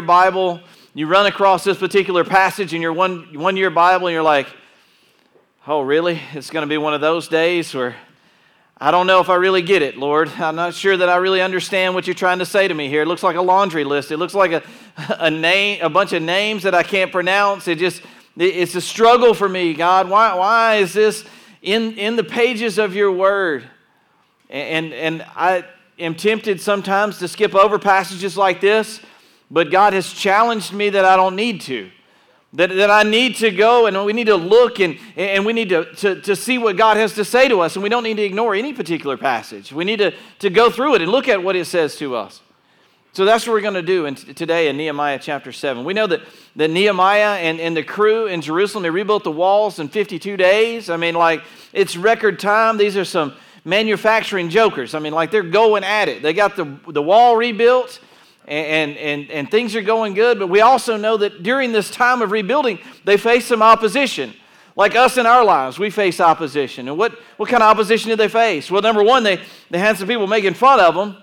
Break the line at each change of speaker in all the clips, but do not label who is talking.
Bible, you run across this particular passage in your one, one year Bible, and you're like, oh, really? It's going to be one of those days where I don't know if I really get it, Lord. I'm not sure that I really understand what you're trying to say to me here. It looks like a laundry list. It looks like a, a name, a bunch of names that I can't pronounce. It just, it's a struggle for me, God. Why, why is this in, in the pages of your word? And, and I am tempted sometimes to skip over passages like this, but God has challenged me that I don't need to. That, that I need to go and we need to look and, and we need to, to, to see what God has to say to us. And we don't need to ignore any particular passage. We need to, to go through it and look at what it says to us. So that's what we're going to do in, today in Nehemiah chapter 7. We know that, that Nehemiah and, and the crew in Jerusalem, they rebuilt the walls in 52 days. I mean, like, it's record time. These are some manufacturing jokers. I mean, like, they're going at it. They got the, the wall rebuilt and, and, and things are going good. But we also know that during this time of rebuilding, they face some opposition. Like us in our lives, we face opposition. And what, what kind of opposition did they face? Well, number one, they, they had some people making fun of them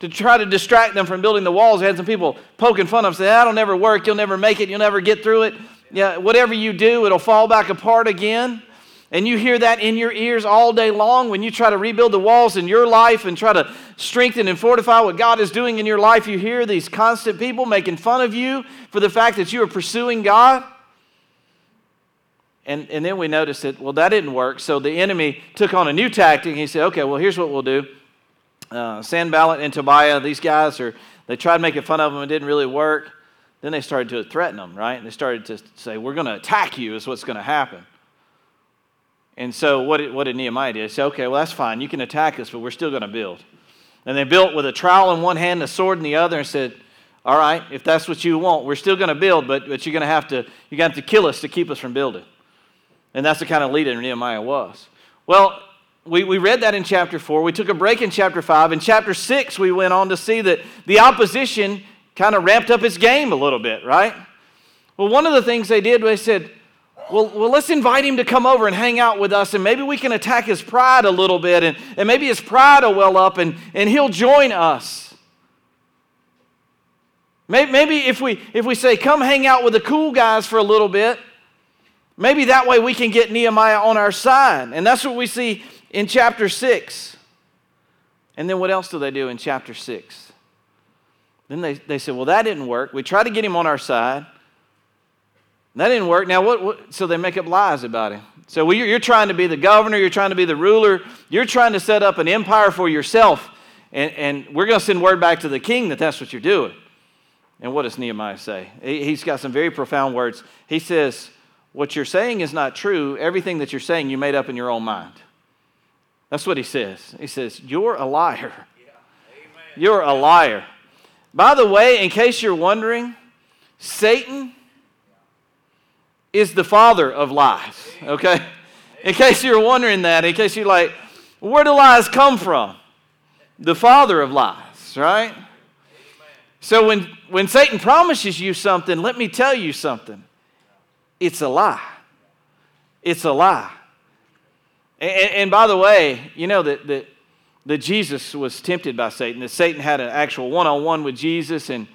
to try to distract them from building the walls. They had some people poking fun of them, saying, ah, That'll never work. You'll never make it. You'll never get through it. Yeah, whatever you do, it'll fall back apart again. And you hear that in your ears all day long when you try to rebuild the walls in your life and try to strengthen and fortify what God is doing in your life. You hear these constant people making fun of you for the fact that you are pursuing God. And, and then we noticed that, well, that didn't work. So the enemy took on a new tactic. He said, okay, well, here's what we'll do. Uh, Sanballat and Tobiah, these guys are, they tried making fun of them. It didn't really work. Then they started to threaten them, right? And they started to say, we're going to attack you, is what's going to happen. And so what did, what did Nehemiah do? He said, okay, well, that's fine. You can attack us, but we're still going to build. And they built with a trowel in one hand, and a sword in the other, and said, all right, if that's what you want, we're still going to build, but, but you're going to have to, you're going to have to kill us to keep us from building. And that's the kind of leader Nehemiah was. Well, we, we read that in chapter 4. We took a break in chapter 5. In chapter 6, we went on to see that the opposition kind of ramped up its game a little bit, right? Well, one of the things they did, was they said, well, well, let's invite him to come over and hang out with us, and maybe we can attack his pride a little bit, and, and maybe his pride will well up, and, and he'll join us. Maybe, maybe if, we, if we say, come hang out with the cool guys for a little bit, maybe that way we can get Nehemiah on our side. And that's what we see in chapter 6. And then what else do they do in chapter 6? Then they, they said, well, that didn't work. We tried to get him on our side. That didn't work. Now, what, what, so they make up lies about him. So well, you're, you're, trying to be the governor, you're trying to be the ruler, you're trying to set up an empire for yourself, and, and we're going to send word back to the king that that's what you're doing. And what does Nehemiah say? He, he's got some very profound words. He says, What you're saying is not true. Everything that you're saying, you made up in your own mind. That's what he says. He says, You're a liar. You're a liar. By the way, in case you're wondering, Satan is the father of lies, okay? In case you're wondering that, in case you're like, where do lies come from? The father of lies, right? So when, when Satan promises you something, let me tell you something. It's a lie. It's a lie. And, and by the way, you know that, that, that Jesus was tempted by Satan, that Satan had an actual one on one with Jesus, and,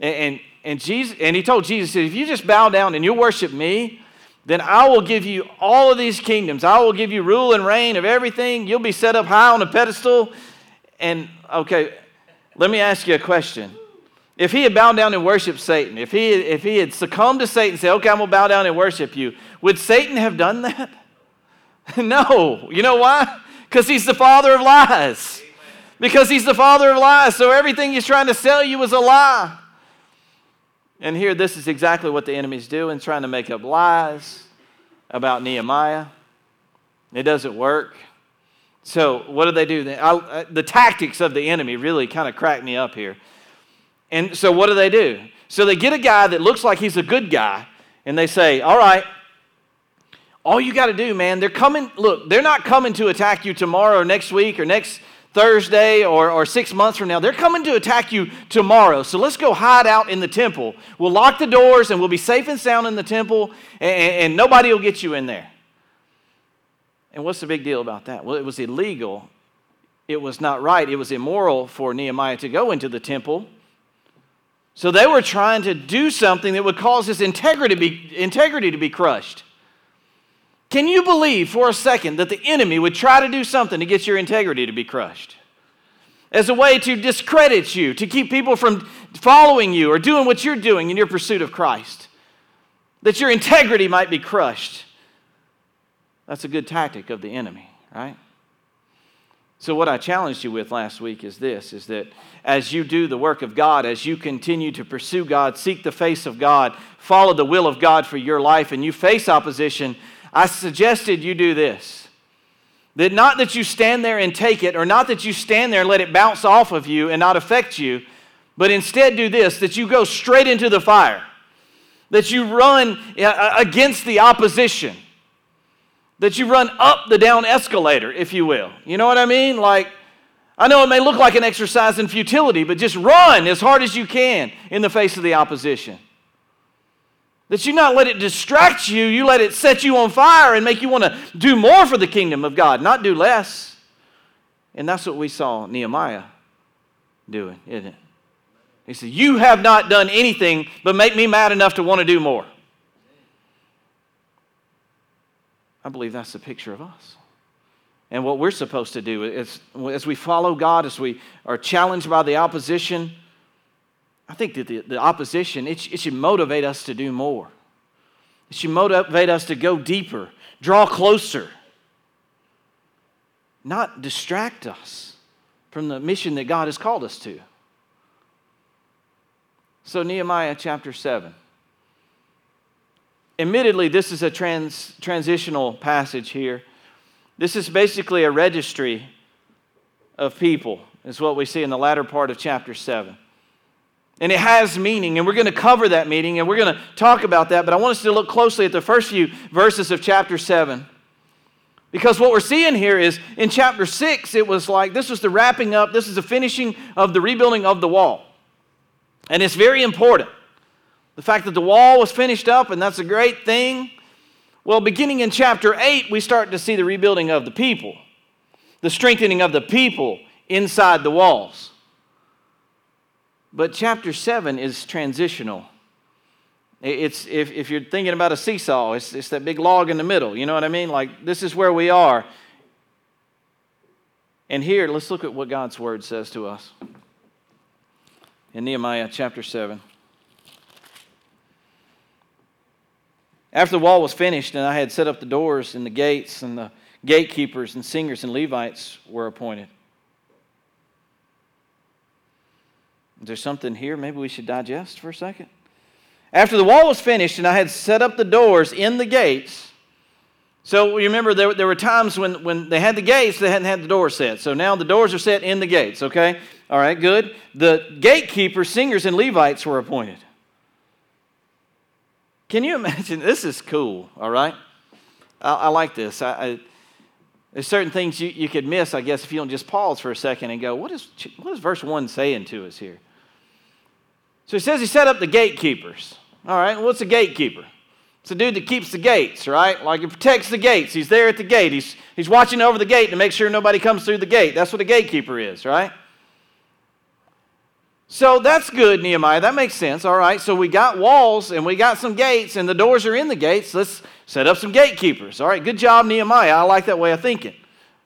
and, and, Jesus, and he told Jesus, if you just bow down and you worship me, then I will give you all of these kingdoms. I will give you rule and reign of everything. You'll be set up high on a pedestal. And okay, let me ask you a question. If he had bowed down and worshiped Satan, if he, if he had succumbed to Satan and said, okay, I'm going to bow down and worship you, would Satan have done that? no. You know why? Because he's the father of lies. Because he's the father of lies. So everything he's trying to sell you is a lie. And here, this is exactly what the enemy's doing, trying to make up lies about Nehemiah. It doesn't work. So, what do they do? I, uh, the tactics of the enemy really kind of crack me up here. And so, what do they do? So, they get a guy that looks like he's a good guy, and they say, All right, all you got to do, man, they're coming. Look, they're not coming to attack you tomorrow or next week or next Thursday or, or six months from now. They're coming to attack you tomorrow. So let's go hide out in the temple. We'll lock the doors and we'll be safe and sound in the temple, and, and nobody will get you in there. And what's the big deal about that? Well, it was illegal. It was not right. It was immoral for Nehemiah to go into the temple. So they were trying to do something that would cause his integrity be, integrity to be crushed. Can you believe for a second that the enemy would try to do something to get your integrity to be crushed? As a way to discredit you, to keep people from following you or doing what you're doing in your pursuit of Christ, that your integrity might be crushed. That's a good tactic of the enemy, right? So what I challenged you with last week is this is that as you do the work of God, as you continue to pursue God, seek the face of God, follow the will of God for your life and you face opposition, I suggested you do this. That not that you stand there and take it, or not that you stand there and let it bounce off of you and not affect you, but instead do this that you go straight into the fire, that you run against the opposition, that you run up the down escalator, if you will. You know what I mean? Like, I know it may look like an exercise in futility, but just run as hard as you can in the face of the opposition. That you not let it distract you, you let it set you on fire and make you want to do more for the kingdom of God, not do less. And that's what we saw Nehemiah doing, isn't it? He said, You have not done anything but make me mad enough to want to do more. I believe that's the picture of us. And what we're supposed to do is, as we follow God, as we are challenged by the opposition, I think that the, the opposition, it, it should motivate us to do more. It should motivate us to go deeper, draw closer, not distract us from the mission that God has called us to. So, Nehemiah chapter 7. Admittedly, this is a trans, transitional passage here. This is basically a registry of people, is what we see in the latter part of chapter 7. And it has meaning, and we're going to cover that meaning, and we're going to talk about that. But I want us to look closely at the first few verses of chapter 7. Because what we're seeing here is in chapter 6, it was like this was the wrapping up, this is the finishing of the rebuilding of the wall. And it's very important. The fact that the wall was finished up, and that's a great thing. Well, beginning in chapter 8, we start to see the rebuilding of the people, the strengthening of the people inside the walls. But chapter 7 is transitional. It's, if, if you're thinking about a seesaw, it's, it's that big log in the middle. You know what I mean? Like, this is where we are. And here, let's look at what God's word says to us in Nehemiah chapter 7. After the wall was finished, and I had set up the doors and the gates, and the gatekeepers and singers and Levites were appointed. Is there something here maybe we should digest for a second? After the wall was finished and I had set up the doors in the gates, so you remember there, there were times when, when they had the gates, they hadn't had the doors set. So now the doors are set in the gates, okay? All right, good. The gatekeepers, singers, and Levites were appointed. Can you imagine? This is cool, all right? I, I like this. I, I, there's certain things you, you could miss, I guess, if you don't just pause for a second and go, what is, what is verse 1 saying to us here? So he says he set up the gatekeepers. All right, what's a gatekeeper? It's a dude that keeps the gates, right? Like he protects the gates. He's there at the gate. He's, he's watching over the gate to make sure nobody comes through the gate. That's what a gatekeeper is, right? So that's good, Nehemiah. That makes sense. All right. So we got walls and we got some gates, and the doors are in the gates. Let's set up some gatekeepers. All right. Good job, Nehemiah. I like that way of thinking.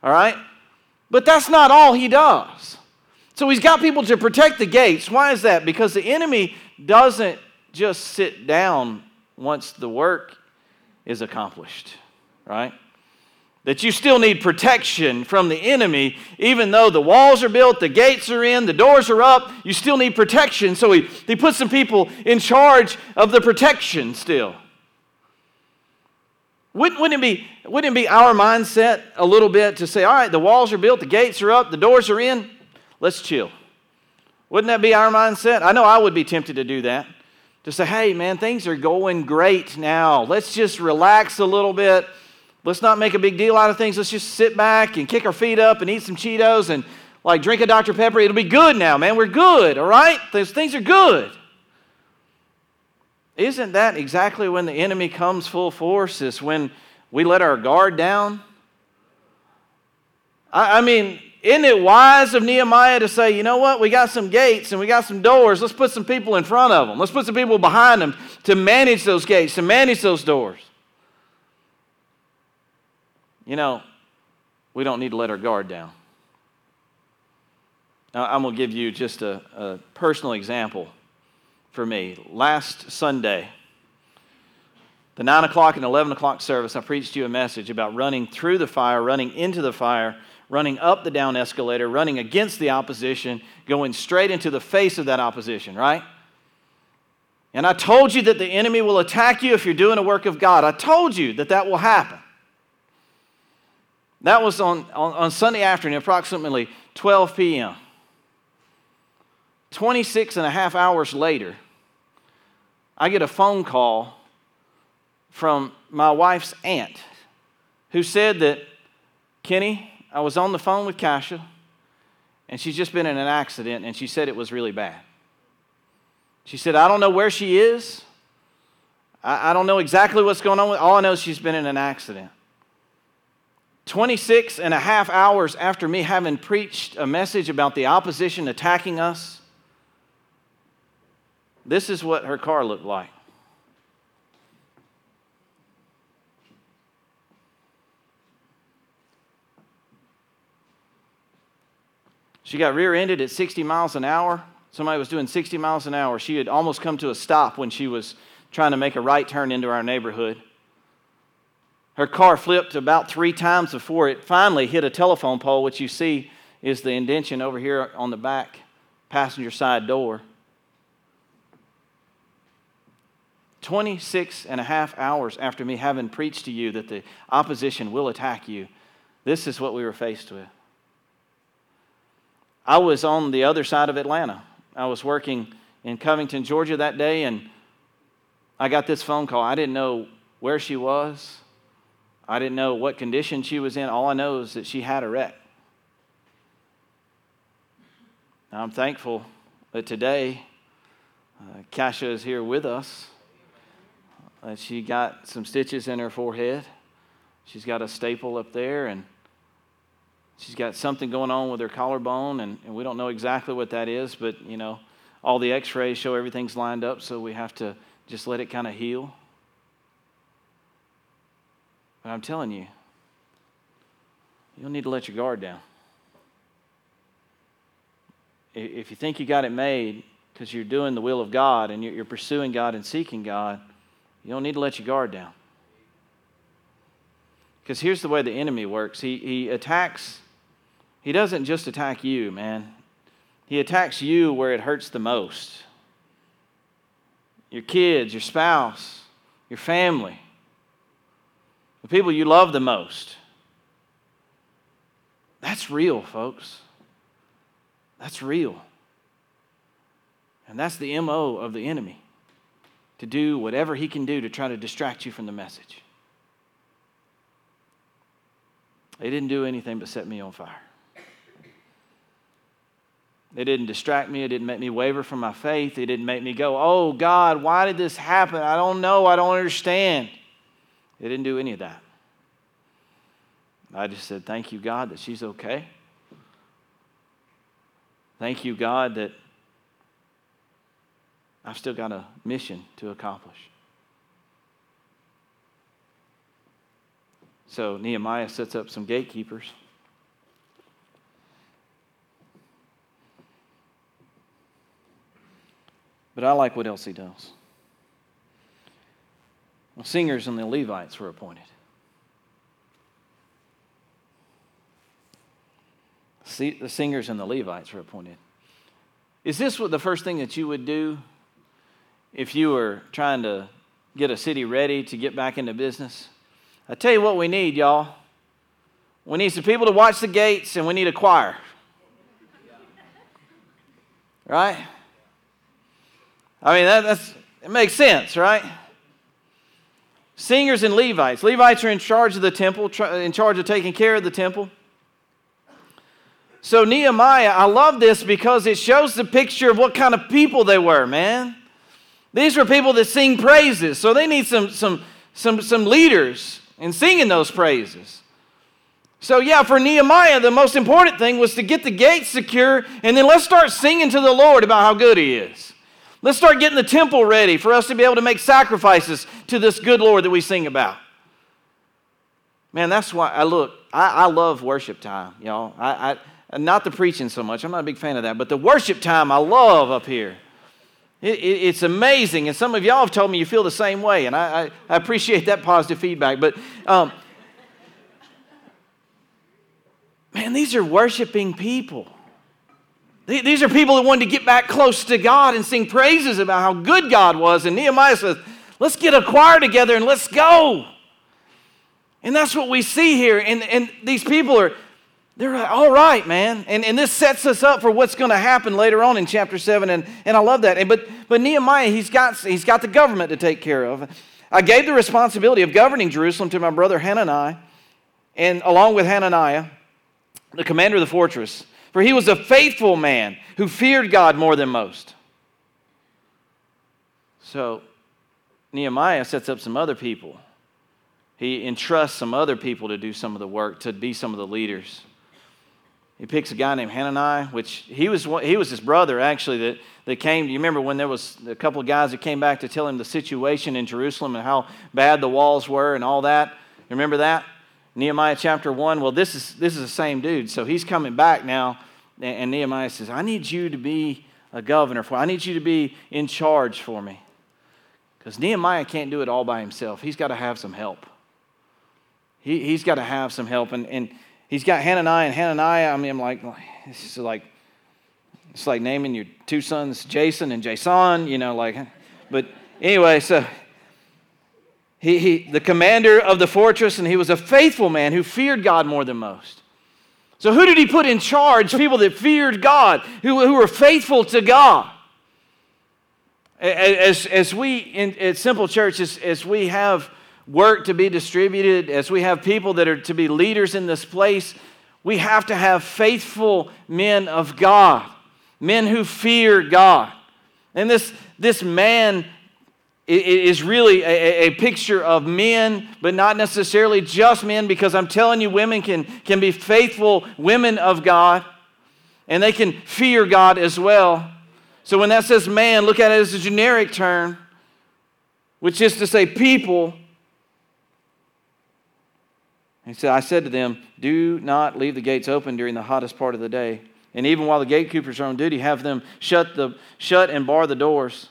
All right. But that's not all he does. So he's got people to protect the gates. Why is that? Because the enemy doesn't just sit down once the work is accomplished, right? That you still need protection from the enemy, even though the walls are built, the gates are in, the doors are up, you still need protection. So he, he puts some people in charge of the protection still. Wouldn't, wouldn't, it be, wouldn't it be our mindset a little bit to say, all right, the walls are built, the gates are up, the doors are in, let's chill. Wouldn't that be our mindset? I know I would be tempted to do that. To say, hey, man, things are going great now. Let's just relax a little bit. Let's not make a big deal out of things. Let's just sit back and kick our feet up and eat some Cheetos and like drink a Dr. Pepper. It'll be good now, man. We're good, all right? Those things are good. Isn't that exactly when the enemy comes full force? Is when we let our guard down? I, I mean, isn't it wise of Nehemiah to say, you know what, we got some gates and we got some doors. Let's put some people in front of them. Let's put some people behind them to manage those gates, to manage those doors. You know, we don't need to let our guard down. Now, I'm going to give you just a, a personal example for me. Last Sunday, the 9 o'clock and 11 o'clock service, I preached you a message about running through the fire, running into the fire, running up the down escalator, running against the opposition, going straight into the face of that opposition, right? And I told you that the enemy will attack you if you're doing a work of God. I told you that that will happen. That was on, on, on Sunday afternoon, approximately 12 p.m. 26 and a half hours later, I get a phone call from my wife's aunt who said that, Kenny, I was on the phone with Kasha and she's just been in an accident and she said it was really bad. She said, I don't know where she is. I, I don't know exactly what's going on with all I know is she's been in an accident. 26 and a half hours after me having preached a message about the opposition attacking us, this is what her car looked like. She got rear ended at 60 miles an hour. Somebody was doing 60 miles an hour. She had almost come to a stop when she was trying to make a right turn into our neighborhood. Her car flipped about three times before it finally hit a telephone pole, which you see is the indention over here on the back passenger side door. 26 and a half hours after me having preached to you that the opposition will attack you, this is what we were faced with. I was on the other side of Atlanta. I was working in Covington, Georgia that day, and I got this phone call. I didn't know where she was, I didn't know what condition she was in. All I know is that she had a wreck. Now, I'm thankful that today uh, is here with us. Uh, she got some stitches in her forehead. She's got a staple up there, and she's got something going on with her collarbone, and, and we don't know exactly what that is, but you know, all the x rays show everything's lined up, so we have to just let it kind of heal. But I'm telling you, you'll need to let your guard down. If you think you got it made because you're doing the will of God and you're pursuing God and seeking God, you don't need to let your guard down. Because here's the way the enemy works he, he attacks, he doesn't just attack you, man. He attacks you where it hurts the most your kids, your spouse, your family, the people you love the most. That's real, folks. That's real. And that's the MO of the enemy to do whatever he can do to try to distract you from the message. They didn't do anything but set me on fire. It didn't distract me. It didn't make me waver from my faith. It didn't make me go, oh, God, why did this happen? I don't know. I don't understand. It didn't do any of that. I just said, thank you, God, that she's okay. Thank you, God, that I've still got a mission to accomplish. So Nehemiah sets up some gatekeepers. But I like what else he does. Well, singers and the Levites were appointed. See, the singers and the Levites were appointed. Is this what the first thing that you would do if you were trying to get a city ready to get back into business? I tell you what we need, y'all. We need some people to watch the gates and we need a choir. Right? I mean, that, that's, it makes sense, right? Singers and Levites. Levites are in charge of the temple, uh, in charge of taking care of the temple. So, Nehemiah, I love this because it shows the picture of what kind of people they were, man. These were people that sing praises, so they need some, some, some, some leaders in singing those praises. So, yeah, for Nehemiah, the most important thing was to get the gates secure, and then let's start singing to the Lord about how good He is. Let's start getting the temple ready for us to be able to make sacrifices to this good Lord that we sing about. Man, that's why I look, I, I love worship time, y'all. I, I, not the preaching so much, I'm not a big fan of that, but the worship time I love up here. It, it, it's amazing, and some of y'all have told me you feel the same way, and I, I, I appreciate that positive feedback. But um, man, these are worshiping people. These are people that wanted to get back close to God and sing praises about how good God was. And Nehemiah says, let's get a choir together and let's go. And that's what we see here. And, and these people are, they're like, all right, man. And, and this sets us up for what's going to happen later on in chapter 7. And, and I love that. And, but, but Nehemiah, he's got, he's got the government to take care of. I gave the responsibility of governing Jerusalem to my brother Hanani, and along with Hananiah, the commander of the fortress, for he was a faithful man who feared God more than most. So Nehemiah sets up some other people. He entrusts some other people to do some of the work, to be some of the leaders. He picks a guy named Hanani, which he was, he was his brother actually that, that came. You remember when there was a couple of guys that came back to tell him the situation in Jerusalem and how bad the walls were and all that? You Remember that? Nehemiah chapter 1. Well, this is, this is the same dude. So he's coming back now. And, Nehemiah says, I need you to be a governor for I need you to be in charge for me. Because Nehemiah can't do it all by himself. He's got to have some help. He, he's got to have some help. And, and he's got Hanani and Hananiah. I mean, I'm like, it's like, it's like naming your two sons Jason and Jason, you know, like, but anyway, so he, he, the commander of the fortress, and he was a faithful man who feared God more than most. So, who did he put in charge? People that feared God, who, who were faithful to God. As, as we in, at Simple Church, as, as we have work to be distributed, as we have people that are to be leaders in this place, we have to have faithful men of God, men who fear God. And this, this man is really a, a, picture of men, but not necessarily just men, because I'm telling you, women can, can be faithful women of God, and they can fear God as well. So when that says man, look at it as a generic term, which is to say people. He said, I said to them, Do not leave the gates open during the hottest part of the day. And even while the gatekeepers are on duty, have them shut, the, shut and bar the doors.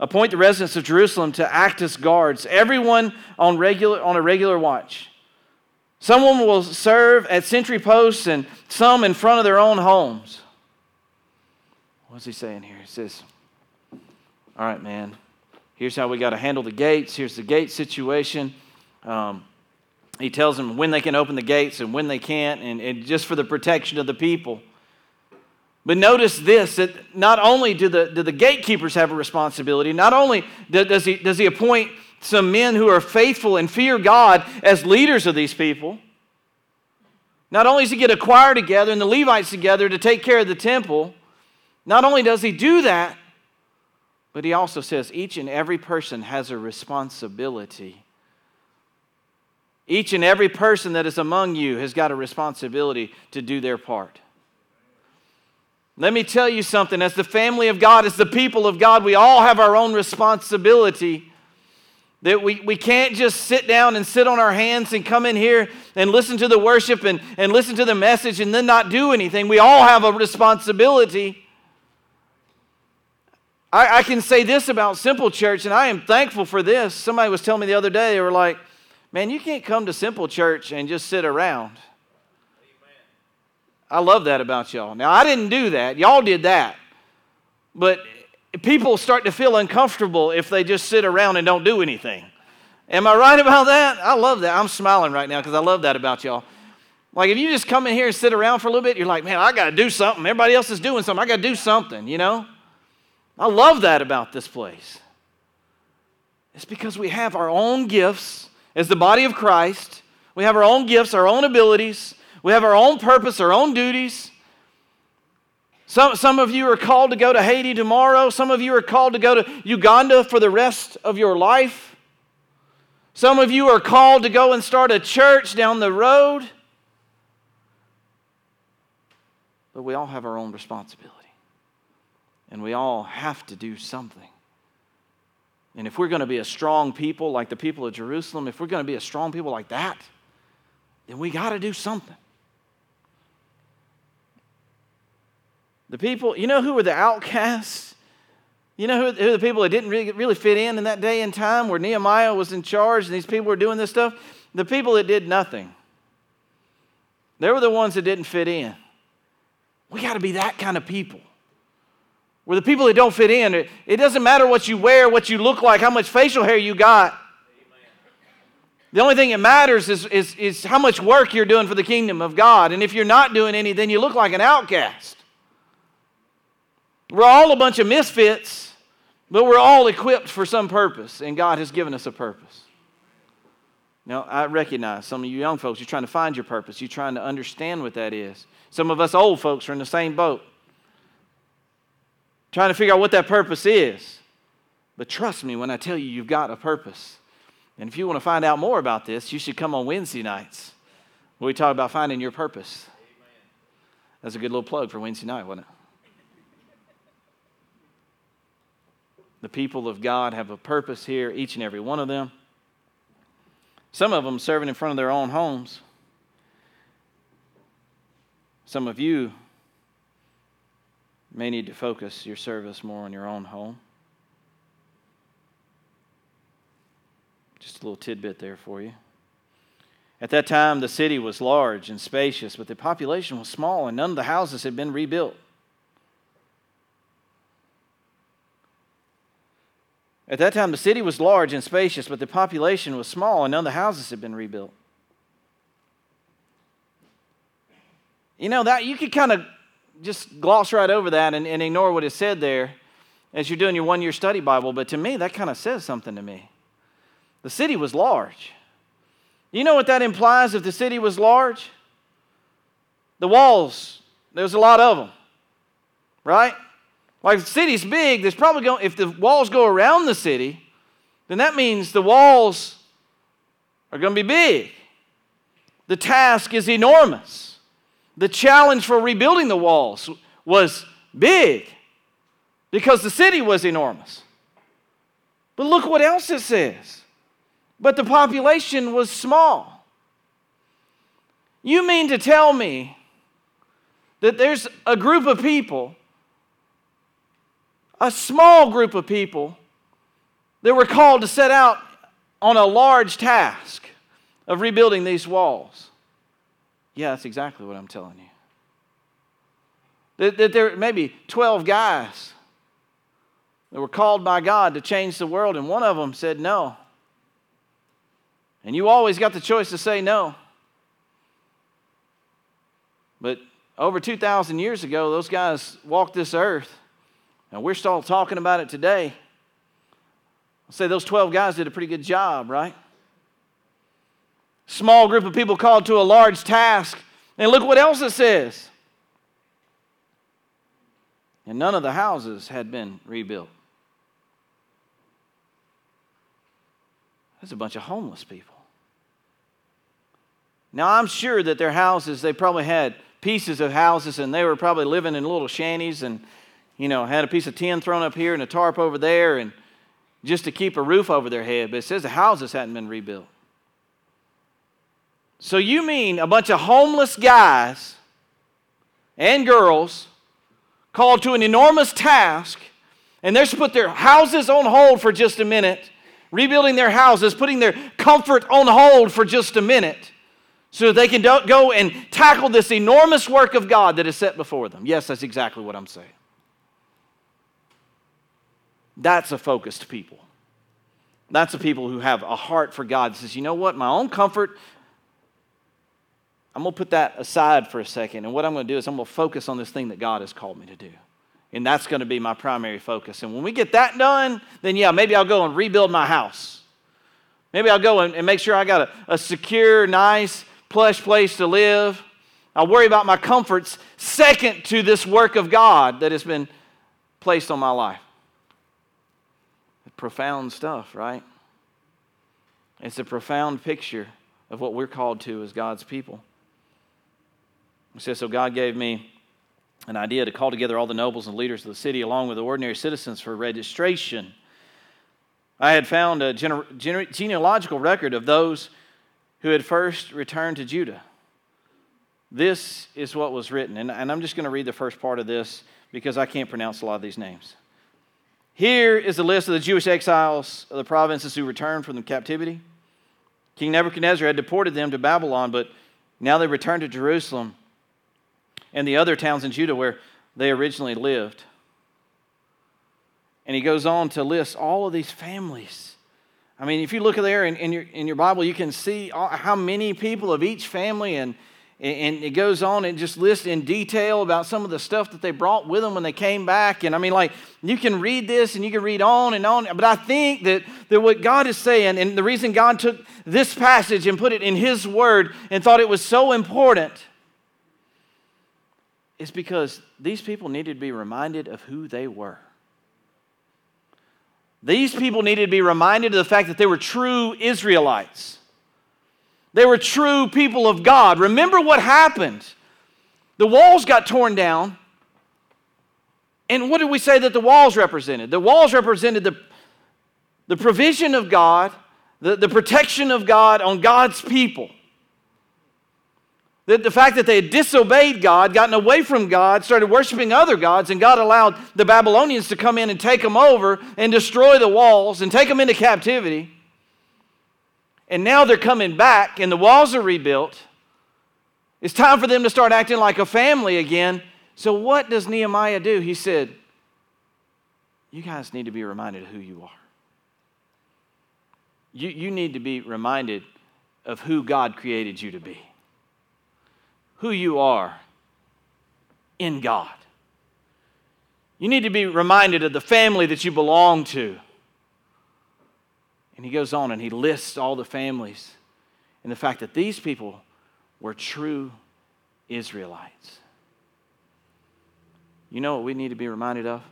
Appoint the residents of Jerusalem to act as guards, everyone on, regular, on a regular watch. Someone will serve at sentry posts and some in front of their own homes. What's he saying here? He says, All right, man, here's how we got to handle the gates. Here's the gate situation. Um, he tells them when they can open the gates and when they can't, and, and just for the protection of the people. But notice this that not only do the, do the gatekeepers have a responsibility, not only does he, does he appoint some men who are faithful and fear God as leaders of these people, not only does he get a choir together and the Levites together to take care of the temple, not only does he do that, but he also says each and every person has a responsibility. Each and every person that is among you has got a responsibility to do their part. Let me tell you something. As the family of God, as the people of God, we all have our own responsibility. That we, we can't just sit down and sit on our hands and come in here and listen to the worship and, and listen to the message and then not do anything. We all have a responsibility. I, I can say this about Simple Church, and I am thankful for this. Somebody was telling me the other day, they were like, man, you can't come to Simple Church and just sit around. I love that about y'all. Now, I didn't do that. Y'all did that. But people start to feel uncomfortable if they just sit around and don't do anything. Am I right about that? I love that. I'm smiling right now because I love that about y'all. Like if you just come in here and sit around for a little bit, you're like, man, I got to do something. Everybody else is doing something. I got to do something, you know? I love that about this place. It's because we have our own gifts as the body of Christ. We have our own gifts, our own abilities, we have our own purpose, our own duties. Some, some of you are called to go to Haiti tomorrow. Some of you are called to go to Uganda for the rest of your life. Some of you are called to go and start a church down the road. but we all have our own responsibility. And we all have to do something. And if we're going to be a strong people like the people of Jerusalem, if we're going to be a strong people like that, then we got to do something. The people, you know who were the outcasts? You know who, who the people that didn't really, really fit in in that day and time where Nehemiah was in charge and these people were doing this stuff? The people that did nothing. They were the ones that didn't fit in. We got to be that kind of people. We're the people that don't fit in. It, it doesn't matter what you wear, what you look like, how much facial hair you got. The only thing that matters is, is, is how much work you're doing for the kingdom of God. And if you're not doing any, then you look like an outcast. We're all a bunch of misfits, but we're all equipped for some purpose, and God has given us a purpose. Now, I recognize some of you young folks, you're trying to find your purpose. You're trying to understand what that is. Some of us old folks are in the same boat, trying to figure out what that purpose is. But trust me when I tell you you've got a purpose. And if you want to find out more about this, you should come on Wednesday nights where we talk about finding your purpose. That's a good little plug for Wednesday night, wasn't it? The people of God have a purpose here, each and every one of them. Some of them serving in front of their own homes. Some of you may need to focus your service more on your own home. Just a little tidbit there for you. At that time, the city was large and spacious, but the population was small, and none of the houses had been rebuilt. At that time, the city was large and spacious, but the population was small, and none of the houses had been rebuilt. You know, that you could kind of just gloss right over that and, and ignore what is said there as you're doing your one year study Bible, but to me, that kind of says something to me. The city was large. You know what that implies if the city was large? The walls, there's a lot of them, right? Like the city's big, there's probably going if the walls go around the city, then that means the walls are going to be big. The task is enormous. The challenge for rebuilding the walls was big because the city was enormous. But look what else it says. But the population was small. You mean to tell me that there's a group of people a small group of people that were called to set out on a large task of rebuilding these walls. Yeah, that's exactly what I'm telling you. That, that there may be 12 guys that were called by God to change the world, and one of them said no. And you always got the choice to say no. But over 2,000 years ago, those guys walked this earth now, we're still talking about it today. I'll say those 12 guys did a pretty good job, right? Small group of people called to a large task. And look what else it says. And none of the houses had been rebuilt. That's a bunch of homeless people. Now, I'm sure that their houses, they probably had pieces of houses and they were probably living in little shanties and you know, had a piece of tin thrown up here and a tarp over there and just to keep a roof over their head. But it says the houses hadn't been rebuilt. So you mean a bunch of homeless guys and girls called to an enormous task, and they're to put their houses on hold for just a minute, rebuilding their houses, putting their comfort on hold for just a minute, so they can go and tackle this enormous work of God that is set before them. Yes, that's exactly what I'm saying. That's a focused people. That's a people who have a heart for God. That Says, you know what? My own comfort, I'm going to put that aside for a second. And what I'm going to do is I'm going to focus on this thing that God has called me to do. And that's going to be my primary focus. And when we get that done, then yeah, maybe I'll go and rebuild my house. Maybe I'll go and, and make sure I got a, a secure, nice, plush place to live. I'll worry about my comforts second to this work of God that has been placed on my life profound stuff, right? It's a profound picture of what we're called to as God's people. It says, So God gave me an idea to call together all the nobles and leaders of the city along with the ordinary citizens for registration. I had found a gene- gene- genealogical record of those who had first returned to Judah. This is what was written, and, and I'm just going to read the first part of this because I can't pronounce a lot of these names. Here is a list of the Jewish exiles of the provinces who returned from the captivity. King Nebuchadnezzar had deported them to Babylon, but now they returned to Jerusalem and the other towns in Judah where they originally lived. And he goes on to list all of these families. I mean, if you look there in, in, your, in your Bible, you can see how many people of each family, and, and it goes on and just lists in detail about some of the stuff that they brought with them when they came back. And I mean, like, you can read this and you can read on and on, but I think that, that what God is saying, and the reason God took this passage and put it in His Word and thought it was so important is because these people needed to be reminded of who they were. These people needed to be reminded of the fact that they were true Israelites. They were true people of God. Remember what happened. The walls got torn down. And what did we say that the walls represented? The walls represented the, the provision of God, the, the protection of God on God's people. The, the fact that they had disobeyed God, gotten away from God, started worshiping other gods, and God allowed the Babylonians to come in and take them over and destroy the walls and take them into captivity. And now they're coming back, and the walls are rebuilt. It's time for them to start acting like a family again. So, what does Nehemiah do? He said, You guys need to be reminded of who you are. You, you need to be reminded of who God created you to be who you are in God. You need to be reminded of the family that you belong to. And he goes on and he lists all the families and the fact that these people were true Israelites. You know what we need to be reminded of?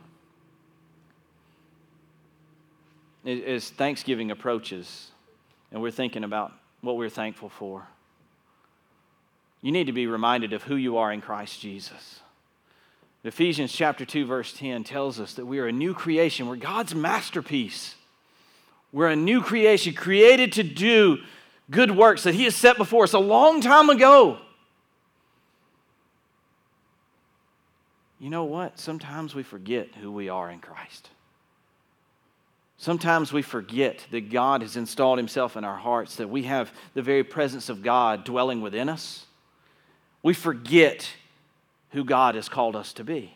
As Thanksgiving approaches and we're thinking about what we're thankful for you need to be reminded of who you are in Christ Jesus. Ephesians chapter 2 verse 10 tells us that we are a new creation. We're God's masterpiece. We're a new creation created to do good works that he has set before us a long time ago. You know what? Sometimes we forget who we are in Christ. Sometimes we forget that God has installed himself in our hearts, that we have the very presence of God dwelling within us we forget who God has called us to be.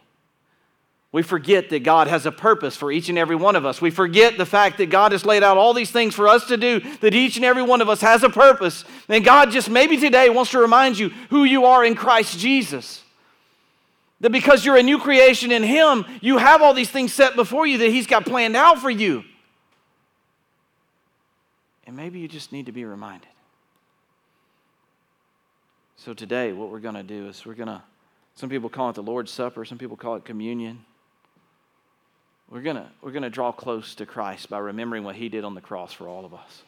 We forget that God has a purpose for each and every one of us. We forget the fact that God has laid out all these things for us to do, that each and every one of us has a purpose. And God just maybe today wants to remind you who you are in Christ Jesus. That because you're a new creation in Him, you have all these things set before you that He's got planned out for you. And maybe you just need to be reminded. So today, what we're going to do is we're going to, some people call it the Lord's Supper, some people call it communion. We're going we're going to draw close to Christ by remembering what he did on the cross for all of us.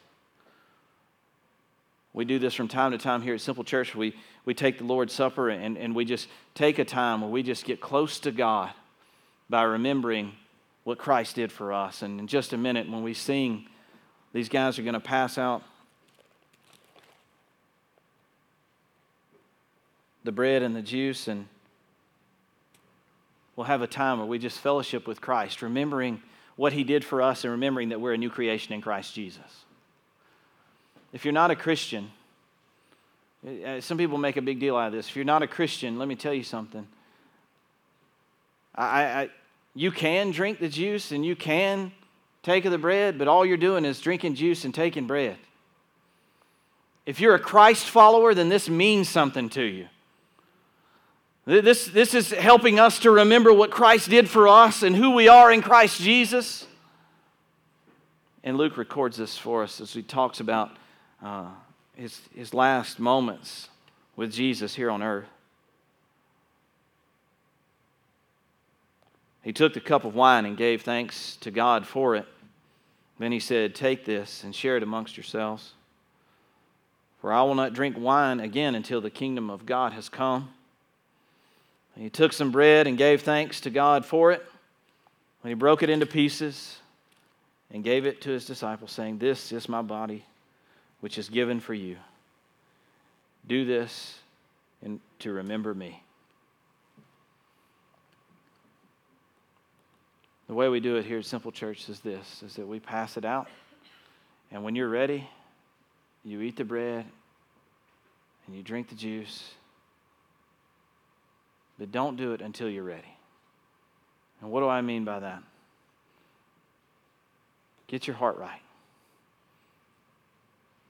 We do this from time to time here at Simple Church. We, we take the Lord's Supper and, and we just take a time where we just get close to God by remembering what Christ did for us. And in just a minute, when we sing, these guys are going to pass out the bread and the juice, and we'll have a time where we just fellowship with Christ, remembering what He did for us and remembering that we're a new creation in Christ Jesus. If you're not a Christian, uh, some people make a big deal out of this. If you're not a Christian, let me tell you something. I, I, you can drink the juice and you can take of the bread, but all you're doing is drinking juice and taking bread. If you're a Christ follower, then this means something to you. This, this is helping us to remember what Christ did for us and who we are in Christ Jesus. And Luke records this for us as he talks about uh, his, his last moments with Jesus here on earth. He took the cup of wine and gave thanks to God for it. Then he said, Take this and share it amongst yourselves. For I will not drink wine again until the kingdom of God has come. And he took some bread and gave thanks to God for it. When he broke it into pieces and gave it to his disciples, saying, This is my body, which is given for you. Do this in, to remember me. The way we do it here at Simple Church is this is that we pass it out. And when you're ready, you eat the bread and you drink the juice. But don't do it until you're ready. And what do I mean by that? Get your heart right.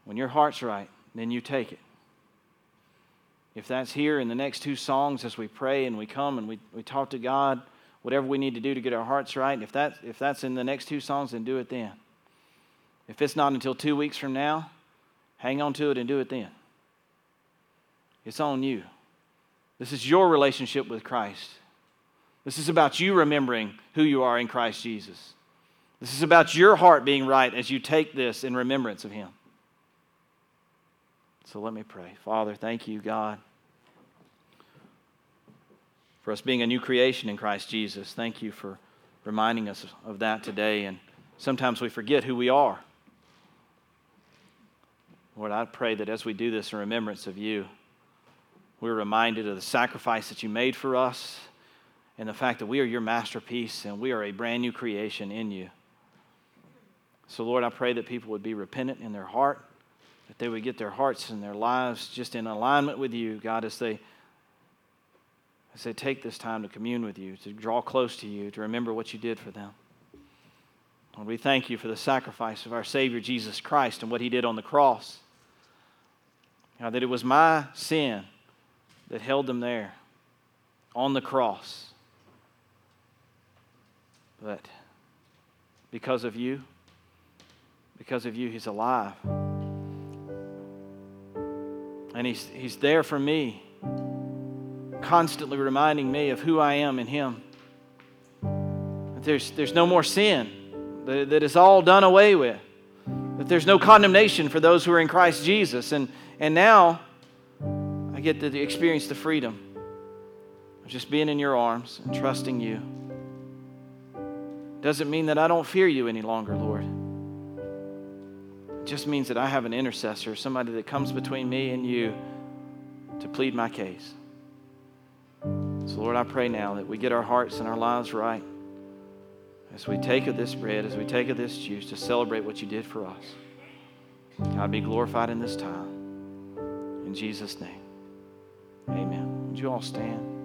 When your heart's right, then you take it. If that's here in the next two songs as we pray and we come and we, we talk to God, whatever we need to do to get our hearts right, if, that, if that's in the next two songs, then do it then. If it's not until two weeks from now, hang on to it and do it then. It's on you. This is your relationship with Christ. This is about you remembering who you are in Christ Jesus. This is about your heart being right as you take this in remembrance of Him. So let me pray. Father, thank you, God, for us being a new creation in Christ Jesus. Thank you for reminding us of that today. And sometimes we forget who we are. Lord, I pray that as we do this in remembrance of you, we're reminded of the sacrifice that you made for us and the fact that we are your masterpiece and we are a brand new creation in you. So, Lord, I pray that people would be repentant in their heart, that they would get their hearts and their lives just in alignment with you, God, as they as they take this time to commune with you, to draw close to you, to remember what you did for them. Lord, we thank you for the sacrifice of our Savior Jesus Christ and what he did on the cross. God, that it was my sin that held them there on the cross. But because of you, because of you, he's alive. And he's, he's there for me constantly reminding me of who I am in Him. That there's, there's no more sin, that, that it's all done away with, that there's no condemnation for those who are in Christ Jesus. And, and now get to experience the freedom of just being in your arms and trusting you. Doesn't mean that I don't fear you any longer, Lord. It just means that I have an intercessor, somebody that comes between me and you to plead my case. So, Lord, I pray now that we get our hearts and our lives right as we take of this bread, as we take of this juice to celebrate what you did for us. God be glorified in this time. In Jesus' name, amen. Would you all stand?